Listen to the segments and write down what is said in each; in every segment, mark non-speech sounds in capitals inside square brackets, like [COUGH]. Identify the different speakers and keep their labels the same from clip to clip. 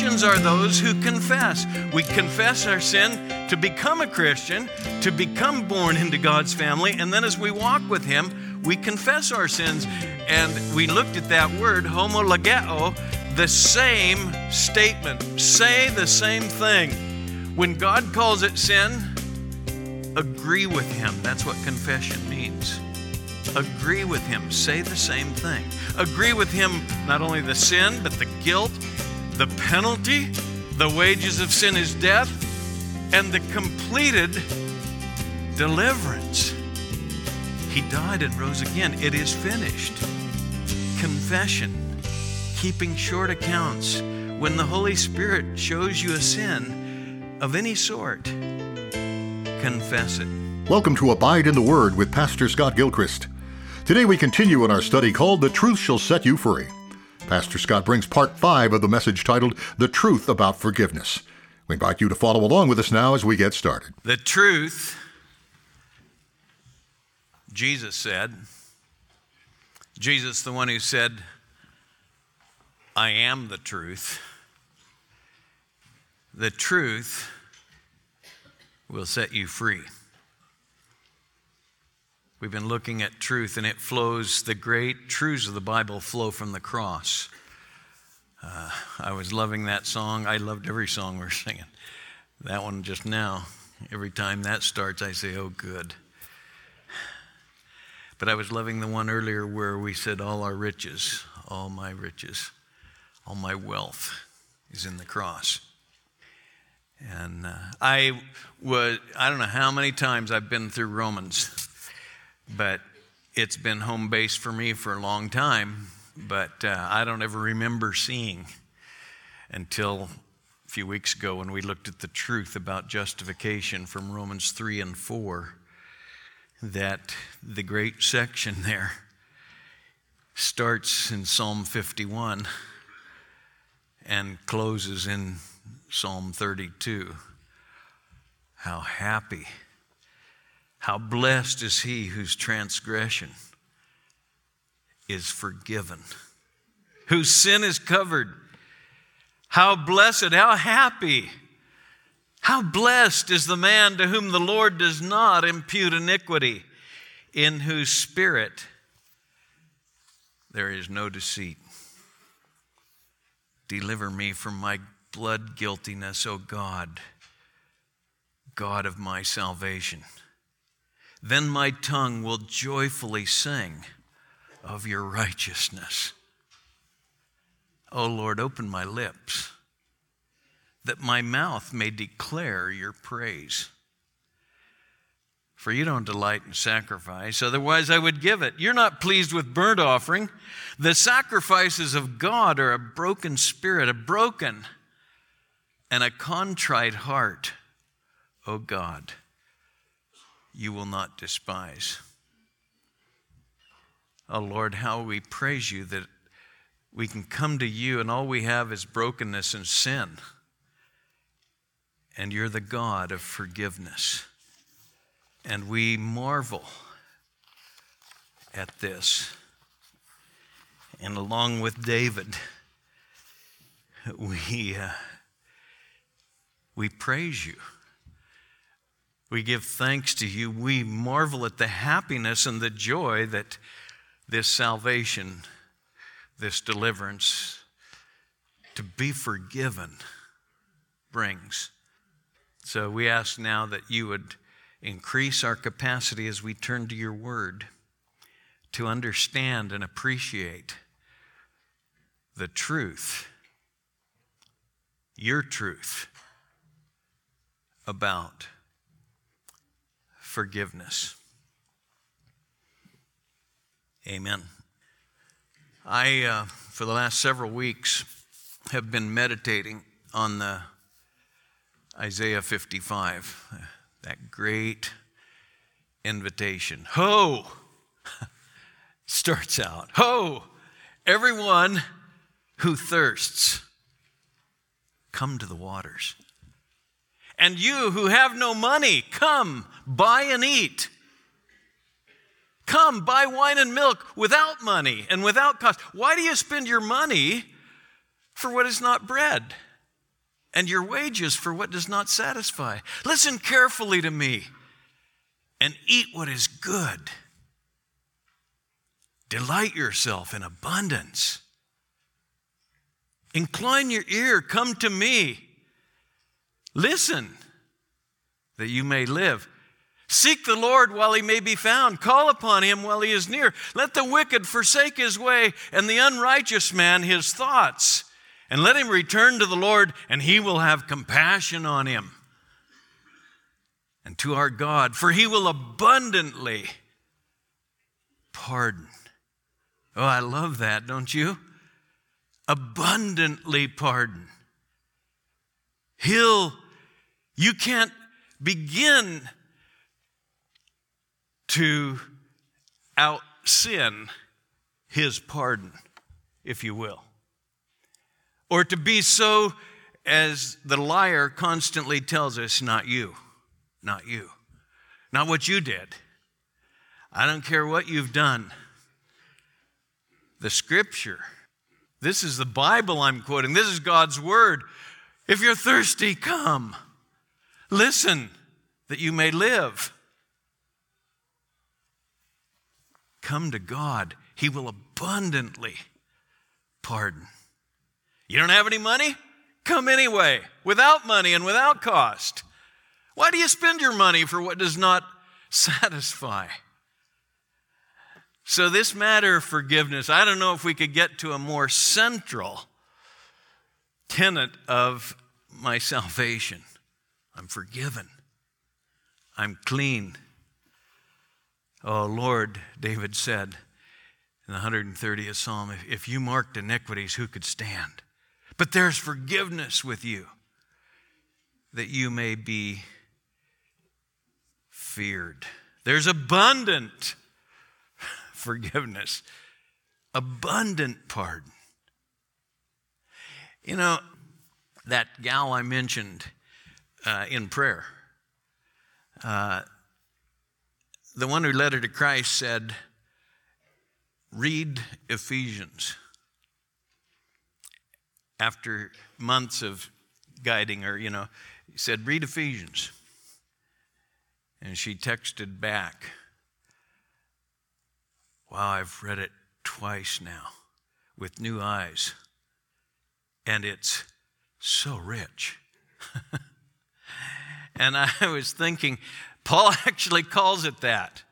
Speaker 1: Christians are those who confess. We confess our sin to become a Christian, to become born into God's family, and then as we walk with Him, we confess our sins. And we looked at that word, homologeo, the same statement. Say the same thing. When God calls it sin, agree with Him. That's what confession means. Agree with Him. Say the same thing. Agree with Him not only the sin, but the guilt, the penalty. The wages of sin is death, and the completed deliverance. He died and rose again. It is finished. Confession, keeping short accounts. When the Holy Spirit shows you a sin of any sort, confess it.
Speaker 2: Welcome to Abide in the Word with Pastor Scott Gilchrist. Today we continue in our study called The Truth Shall Set You Free. Pastor Scott brings part five of the message titled The Truth About Forgiveness. We invite you to follow along with us now as we get started.
Speaker 1: The truth, Jesus said, Jesus, the one who said, I am the truth. The truth will set you free. We've been looking at truth, and it flows, the great truths of the Bible flow from the cross. Uh, I was loving that song. I loved every song we're singing. That one just now, every time that starts, I say, oh, good. But I was loving the one earlier where we said, all our riches, all my riches, all my wealth is in the cross. And uh, I was, I don't know how many times I've been through Romans, but it's been home base for me for a long time. But uh, I don't ever remember seeing until a few weeks ago when we looked at the truth about justification from Romans 3 and 4 that the great section there starts in Psalm 51 and closes in Psalm 32. How happy, how blessed is he whose transgression is forgiven, whose sin is covered. How blessed, how happy, how blessed is the man to whom the Lord does not impute iniquity, in whose spirit there is no deceit. Deliver me from my blood guiltiness, O God, God of my salvation. Then my tongue will joyfully sing of your righteousness. O Lord, open my lips, that my mouth may declare your praise. For you don't delight in sacrifice, otherwise I would give it. You're not pleased with burnt offering. The sacrifices of God are a broken spirit, a broken and a contrite heart, O God, you will not despise. Oh Lord, how we praise you that we can come to you and all we have is brokenness and sin. And you're the God of forgiveness. And we marvel at this. And along with David, [LAUGHS] we. Uh, we praise you. We give thanks to you. We marvel at the happiness and the joy that this salvation, this deliverance, to be forgiven brings. So we ask now that you would increase our capacity as we turn to your word to understand and appreciate the truth, your truth about forgiveness. Amen. I, uh, for the last several weeks, have been meditating on the Isaiah 55, that great invitation. Ho! [LAUGHS] Starts out. Ho! Everyone who thirsts, come to the waters. And you who have no money, come, buy and eat. Come, buy wine and milk without money and without cost. Why do you spend your money for what is not bread? and your wages for what does not satisfy. Listen carefully to me and eat what is good. Delight yourself in abundance. Incline your ear, come to me. Listen that you may live. Seek the Lord while he may be found. Call upon him while he is near. Let the wicked forsake his way and the unrighteous man his thoughts. And let him return to the Lord, and he will have compassion on him. And to our God, for he will abundantly pardon. Oh, I love that, don't you? Abundantly pardon. He'll, you can't begin to out sin his pardon, if you will. Or to be so, as the liar constantly tells us, not you, not you, not what you did. I don't care what you've done. The scripture, this is the Bible I'm quoting, this is God's word. If you're thirsty, come. Listen that you may live. Come to God, He will abundantly pardon. You don't have any money? Come anyway, without money and without cost. Why do you spend your money for what does not [LAUGHS] satisfy? So, this matter of forgiveness, I don't know if we could get to a more central tenet of my salvation. I'm forgiven, I'm clean. Oh Lord, David said in the 130th Psalm, if you marked iniquities, who could stand? But there's forgiveness with you that you may be feared. There's abundant [LAUGHS] forgiveness, abundant pardon. You know, that gal I mentioned uh, in prayer, uh, the one who led her to Christ said, Read Ephesians. After months of guiding her, you know, he said, Read Ephesians. And she texted back, Wow, I've read it twice now with new eyes, and it's so rich. [LAUGHS] and I [LAUGHS] was thinking, Paul [LAUGHS] actually calls it that.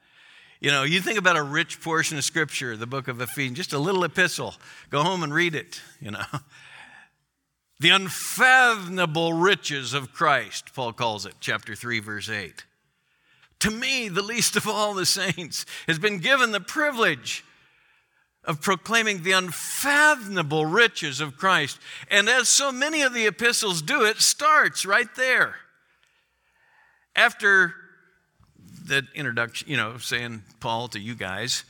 Speaker 1: You know, you think about a rich portion of Scripture, the book of Ephesians, just a little epistle. Go home and read it, you know. [LAUGHS] The unfathomable riches of Christ, Paul calls it, chapter 3, verse 8. To me, the least of all the saints, has been given the privilege of proclaiming the unfathomable riches of Christ. And as so many of the epistles do, it starts right there. After the introduction, you know, saying Paul to you guys,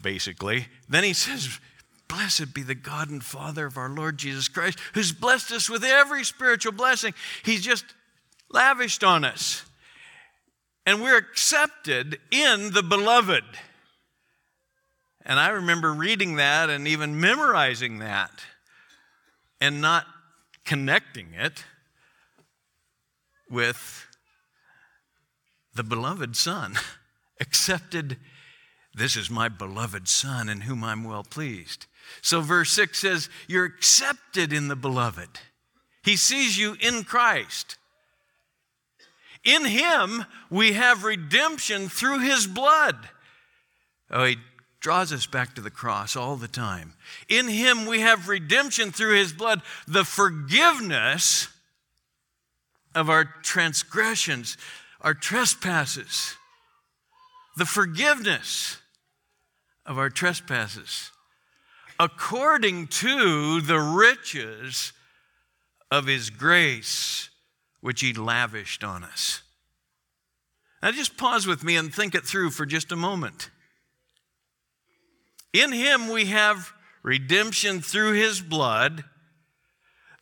Speaker 1: basically. Then he says, Blessed be the God and Father of our Lord Jesus Christ, who's blessed us with every spiritual blessing. He's just lavished on us. And we're accepted in the beloved. And I remember reading that and even memorizing that and not connecting it with the beloved Son, [LAUGHS] accepted, This is my beloved Son in whom I'm well pleased. So, verse 6 says, You're accepted in the beloved. He sees you in Christ. In Him, we have redemption through His blood. Oh, He draws us back to the cross all the time. In Him, we have redemption through His blood, the forgiveness of our transgressions, our trespasses, the forgiveness of our trespasses, according to the riches of his grace, which he lavished on us. Now, just pause with me and think it through for just a moment. In him we have redemption through his blood,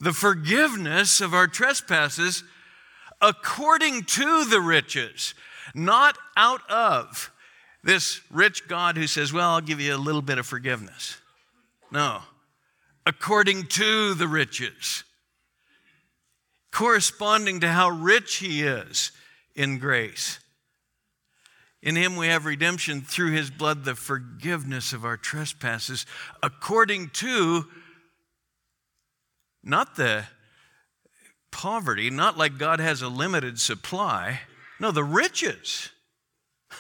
Speaker 1: the forgiveness of our trespasses according to the riches, not out of this rich God who says, Well, I'll give you a little bit of forgiveness. No, according to the riches. corresponding to how rich He is in grace. In Him we have redemption through His blood, the forgiveness of our trespasses, according to not the poverty, not like God has a limited supply. No, the riches.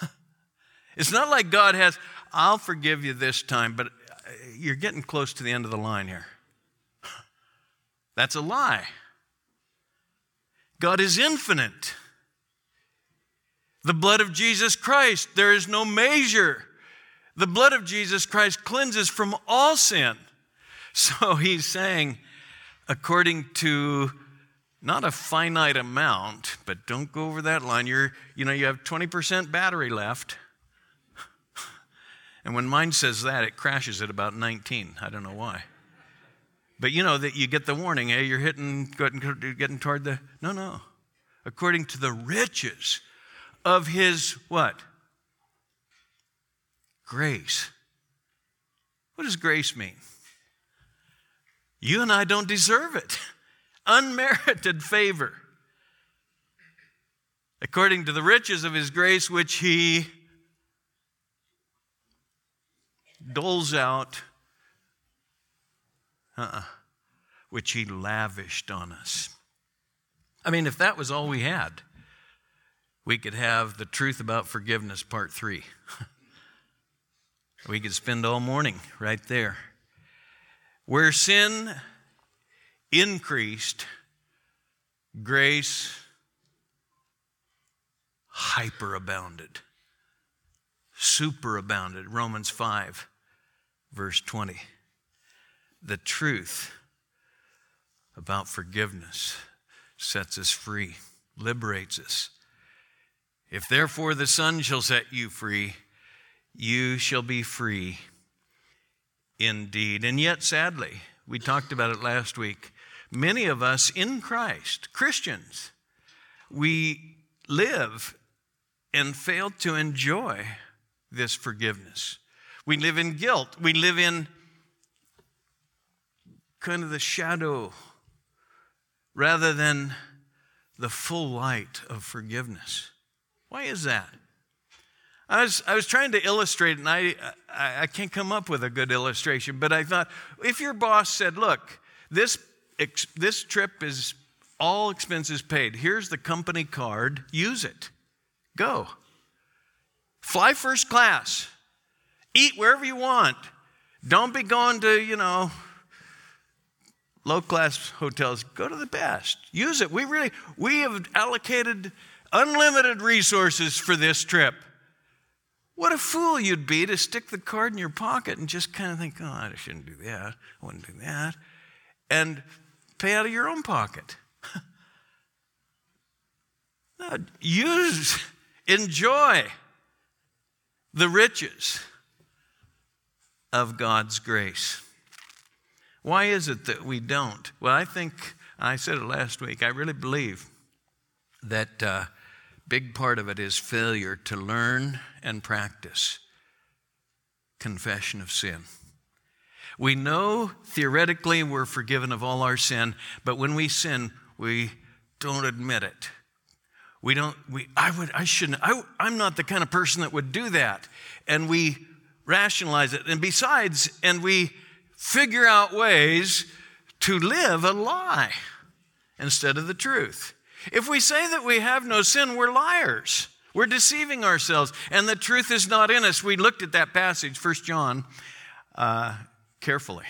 Speaker 1: [LAUGHS] it's not like God has, I'll forgive you this time, but uh, you're getting close to the end of the line here. [LAUGHS] That's a lie. God is infinite. The blood of Jesus Christ, there is no measure. The blood of Jesus Christ cleanses from all sin. [LAUGHS] So he's saying, according to not a finite amount, but don't go over that line. You're, you know, you have 20% battery left. and when mine says that, it crashes at about 19. I don't know why. But you know that you get the warning, hey, you're hitting, getting, toward the. No, no. According to the riches of his what? Grace. What does grace mean? You and I don't deserve it. Unmerited favor. According to the riches of his grace, which he doles out, uh-uh, which he lavished on us. I mean, if that was all we had, we could have the truth about forgiveness, part three. [LAUGHS] we could spend all morning right there. Where sin increased, grace hyperabounded, superabounded. Romans 5, verse 20. The truth about forgiveness sets us free, liberates us. If therefore the Son shall set you free, you shall be free indeed. And yet, sadly, we talked about it last week. Many of us in Christ, Christians, we live and fail to enjoy this forgiveness. We live in guilt. We live in kind of the shadow rather than the full light of forgiveness. Why is that? I was, I was trying to illustrate, and I, I, I can't come up with a good illustration, but I thought if your boss said, Look, this, this trip is all expenses paid, here's the company card, use it, go. Fly first class, eat wherever you want. Don't be going to, you know, low class hotels. Go to the best. Use it. We really, we have allocated unlimited resources for this trip. What a fool you'd be to stick the card in your pocket and just kind of think, oh, I shouldn't do that. I wouldn't do that. And pay out of your own pocket. [LAUGHS] use, enjoy the riches of God's grace. Why is it that we don't? Well, I think, I said it last week, I really believe that uh, big part of it is failure to learn and practice confession of sin. We know theoretically we're forgiven of all our sin, but when we sin, we don't admit it. We don't, we, I would, I shouldn't, I, I'm not the kind of person that would do that. And we rationalize it. And besides, and we figure out ways to live a lie instead of the truth. If we say that we have no sin, we're liars. We're deceiving ourselves, and the truth is not in us. We looked at that passage, 1 John, uh, carefully.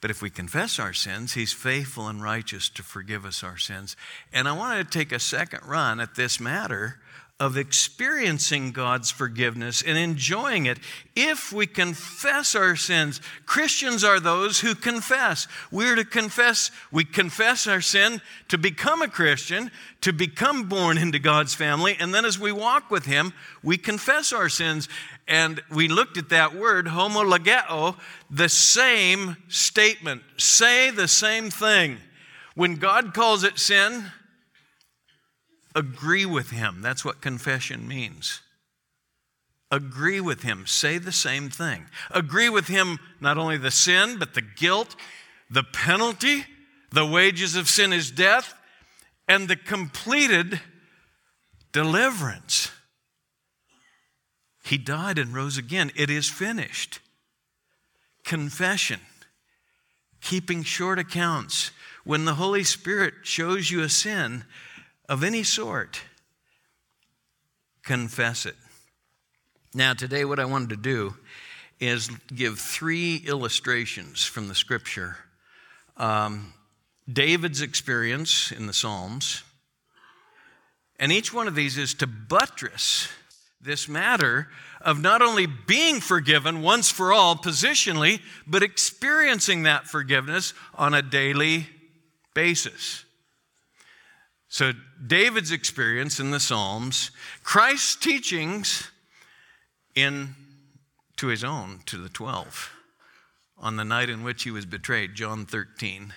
Speaker 1: But if we confess our sins, He's faithful and righteous to forgive us our sins. And I wanted to take a second run at this matter of experiencing God's forgiveness and enjoying it if we confess our sins. Christians are those who confess. We're to confess, we confess our sin to become a Christian, to become born into God's family, and then as we walk with Him, we confess our sins. And we looked at that word, homologeo, the same statement. Say the same thing. When God calls it sin, agree with him. That's what confession means. Agree with him. Say the same thing. Agree with him not only the sin, but the guilt, the penalty, The wages of sin is death, and the completed deliverance. He died and rose again. It is finished. Confession, keeping short accounts. When the Holy Spirit shows you a sin of any sort, confess it. Now, today, what I wanted to do is give three illustrations from the scripture um, David's experience in the Psalms, and each one of these is to buttress this matter of not only being forgiven once for all positionally, but experiencing that forgiveness on a daily basis. So, David's experience in the Psalms, Christ's teachings in to his own, to the 12, on the night in which he was betrayed, John 13,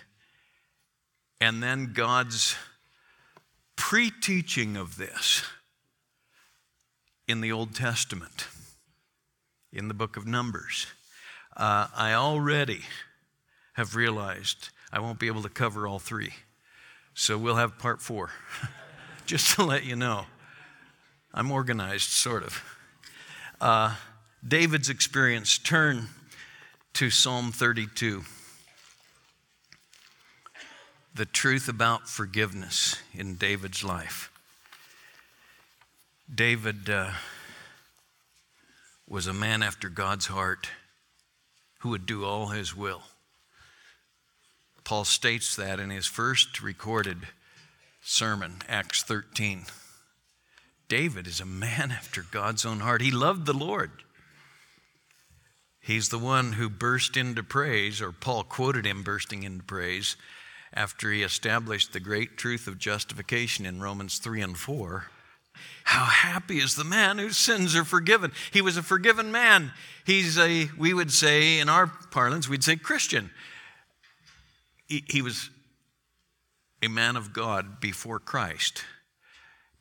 Speaker 1: and then God's pre teaching of this in the Old Testament, in the book of Numbers. Uh, I already have realized I won't be able to cover all three. So we'll have part four, [LAUGHS] just to let you know. I'm organized, sort of. Uh, David's experience, turn to Psalm 32. The truth about forgiveness in David's life. David uh, was a man after God's heart who would do all his will. Paul states that in his first recorded sermon, Acts 13. David is a man [LAUGHS] after God's own heart. He loved the Lord. He's the one who burst into praise, or Paul quoted him bursting into praise after he established the great truth of justification in Romans 3 and 4. How happy is the man whose sins are forgiven. He was a forgiven man. He's a, we would say, in our parlance, we'd say Christian. He, he was a man of God before Christ,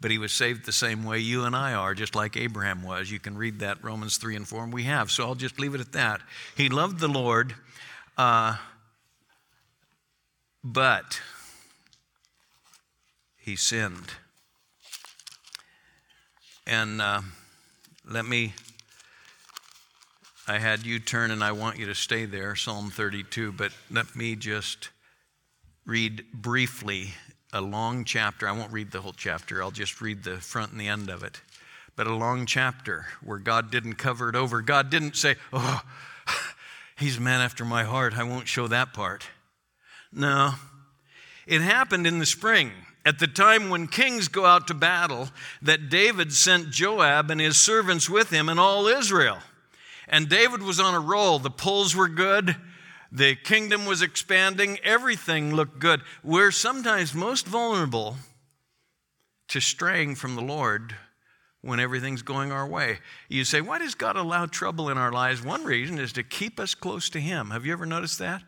Speaker 1: but he was saved the same way you and I are, just like Abraham was. You can read that Romans 3 and 4, and we have, so I'll just leave it at that. He loved the Lord, uh, but he sinned. And uh, let me, I had you turn and I want you to stay there, Psalm 32, but let me just read briefly a long chapter. I won't read the whole chapter, I'll just read the front and the end of it. But a long chapter where God didn't cover it over. God didn't say, Oh, [SIGHS] he's a man after my heart. I won't show that part. No. It happened in the spring at the time when kings go out to battle, that David sent Joab and his servants with him and all Israel. And David was on a roll. The polls were good, the kingdom was expanding, everything looked good. We're sometimes most vulnerable to straying from the Lord when everything's going our way. You say, why does God allow trouble in our lives? One reason is to keep us close to Him. Have you ever noticed that?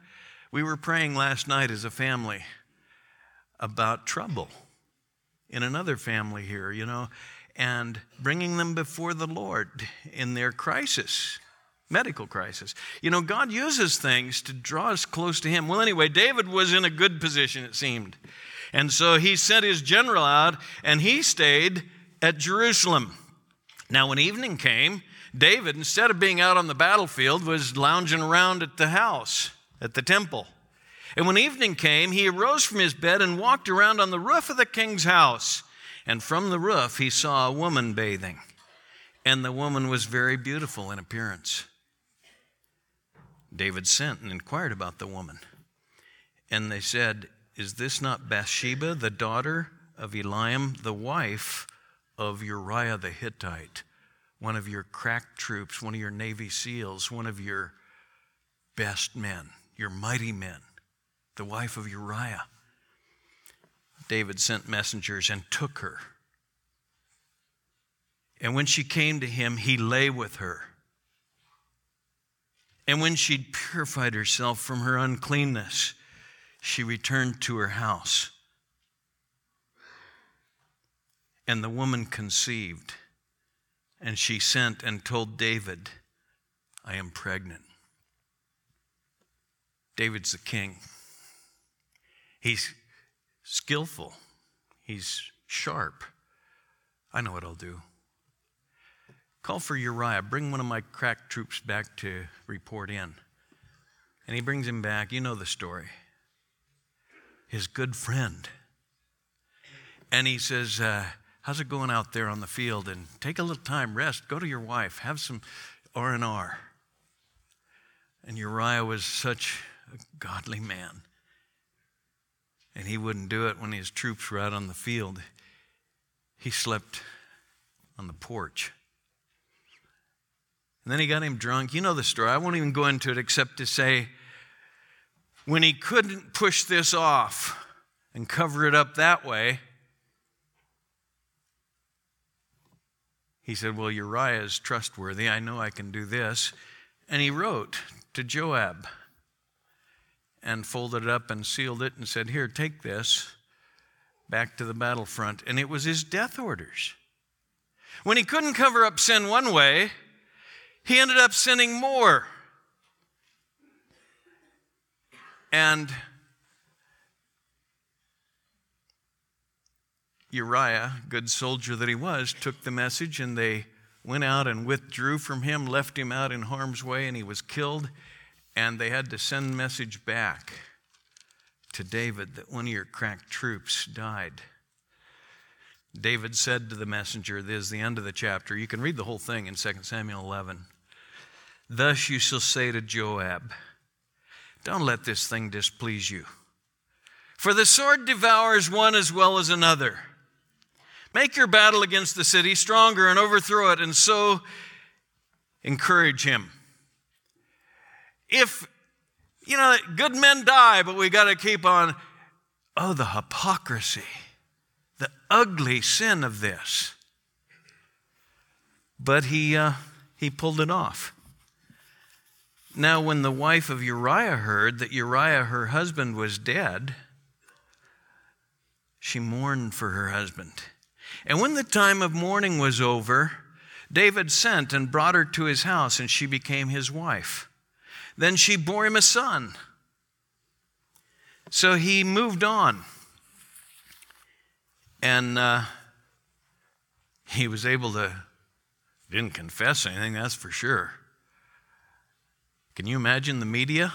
Speaker 1: We were praying last night as a family about trouble in another family here, you know, and bringing them before the Lord in their crisis, medical crisis. You know, God uses things to draw us close to Him. Well, anyway, David was in a good position, it seemed. And so he sent his general out and he stayed at Jerusalem. Now, when evening came, David, instead of being out on the battlefield, was lounging around at the house, at the temple. And when evening came, he arose from his bed and walked around on the roof of the king's house. And from the roof, he saw a woman bathing. And the woman was very beautiful in appearance. David sent and inquired about the woman. And they said, Is this not Bathsheba, the daughter of Eliam, the wife of Uriah the Hittite, one of your crack troops, one of your Navy SEALs, one of your best men, your mighty men? the wife of Uriah. David sent messengers and took her. And when she came to him, he lay with her. And when she'd purified herself from her uncleanness, she returned to her house. And the woman conceived, and she sent and told David, I am pregnant. David's the king. He's skillful, he's sharp. I know what I'll do. Call for Uriah. Bring one of my crack troops back to report in. And he brings him back. You know the story. His good friend. And he says, uh, How's it going out there on the field? And take a little time, rest, go to your wife, have some R&R. And Uriah was such a godly man. And he wouldn't do it when his troops were out on the field. He slept on the porch. And then he got him drunk. You know the story. I won't even go into it except to say when he couldn't push this off and cover it up that way, he said, Well, Uriah is trustworthy. I know I can do this. And he wrote to Joab and folded it up and sealed it and said, Here, take this back to the battlefront. And it was his death orders. When he couldn't cover up sin one way, he ended up sinning more. And Uriah, good soldier that he was, took the message and they went out and withdrew from him, left him out in harm's way, and he was killed. And they had to send message back to David that one of your crack troops died. David said to the messenger, this is the end of the chapter. You can read the whole thing in 2 Samuel 11. Thus you shall say to Joab, Don't let this thing displease you. For the sword devours one as well as another. Make your battle against the city stronger and overthrow it, and so encourage him. If, you know, good men die, but we got to keep on. Oh, the hypocrisy, the ugly sin of this. But he, uh, he pulled it off. Now, when the wife of Uriah heard that Uriah, her husband, was dead, she mourned for her husband. And when the time of mourning was over, David sent and brought her to his house, and she became his wife. Then she bore him a son. So he moved on. And uh, he was able to, didn't confess anything, that's for sure. Can you imagine the media?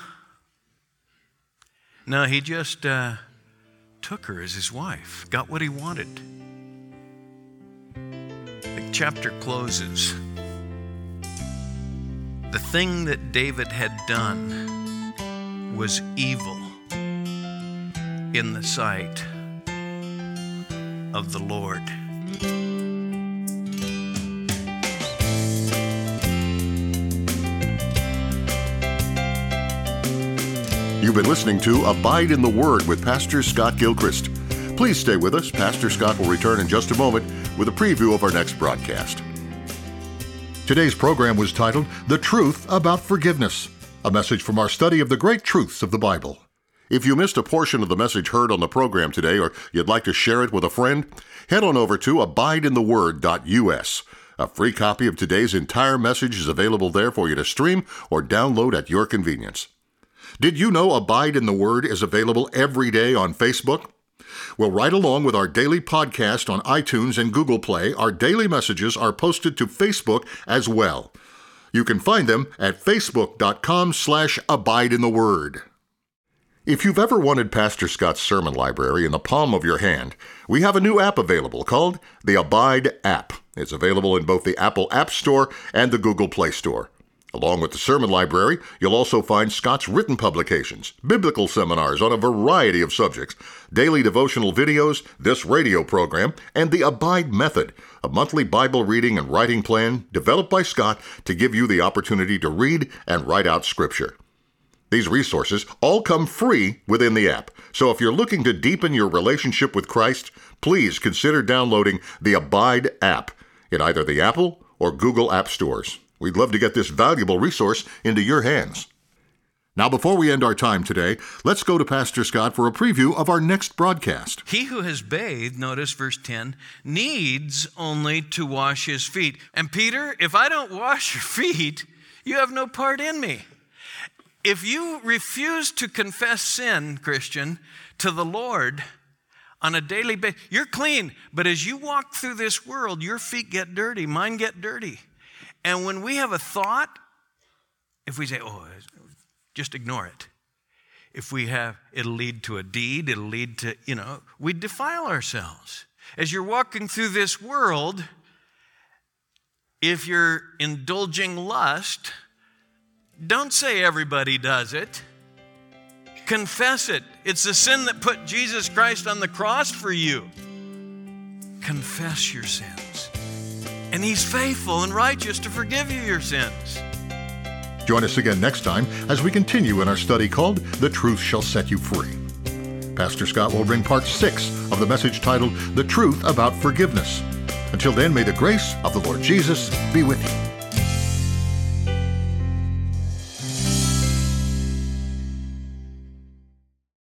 Speaker 1: No, he just uh, took her as his wife, got what he wanted The chapter closes, the thing that David had done was evil in the sight of the Lord.
Speaker 2: You've been listening to Abide in the Word with Pastor Scott Gilchrist. Please stay with us. Pastor Scott will return in just a moment with a preview of our next broadcast. Today's program was titled The Truth About Forgiveness, a message from our study of the great truths of the Bible. If you missed a portion of the message heard on the program today or you'd like to share it with a friend, head on over to abideintheword.us. A free copy of today's entire message is available there for you to stream or download at your convenience. Did you know Abide in the Word is available every day on Facebook? Well, right along with our daily podcast on iTunes and Google Play, our daily messages are posted to Facebook as well. You can find them at facebook.com slash abide in the word. If you've ever wanted Pastor Scott's sermon library in the palm of your hand, we have a new app available called the Abide app. It's available in both the Apple App Store and the Google Play Store. Along with the sermon library, you'll also find Scott's written publications, biblical seminars on a variety of subjects, daily devotional videos, this radio program, and the Abide Method, a monthly Bible reading and writing plan developed by Scott to give you the opportunity to read and write out Scripture. These resources all come free within the app, so if you're looking to deepen your relationship with Christ, please consider downloading the Abide app in either the Apple or Google App Stores. We'd love to get this valuable resource into your hands. Now, before we end our time today, let's go to Pastor Scott for a preview of our next broadcast.
Speaker 1: He who has bathed, notice verse 10, needs only to wash his feet. And Peter, if I don't wash your feet, you have no part in me. If you refuse to confess sin, Christian, to the Lord on a daily basis, you're clean. But as you walk through this world, your feet get dirty, mine get dirty. And when we have a thought, if we say, oh, just ignore it. If we have, it'll lead to a deed, it'll lead to, you know, we defile ourselves. As you're walking through this world, if you're indulging lust, don't say everybody does it. Confess it. It's the sin that put Jesus Christ on the cross for you. Confess your sins. And He's faithful and righteous to forgive you your sins.
Speaker 2: Join us again next time as we continue in our study called The Truth Shall Set You Free. Pastor Scott will bring part six of the message titled The Truth About Forgiveness. Until then, may the grace of the Lord Jesus be with you.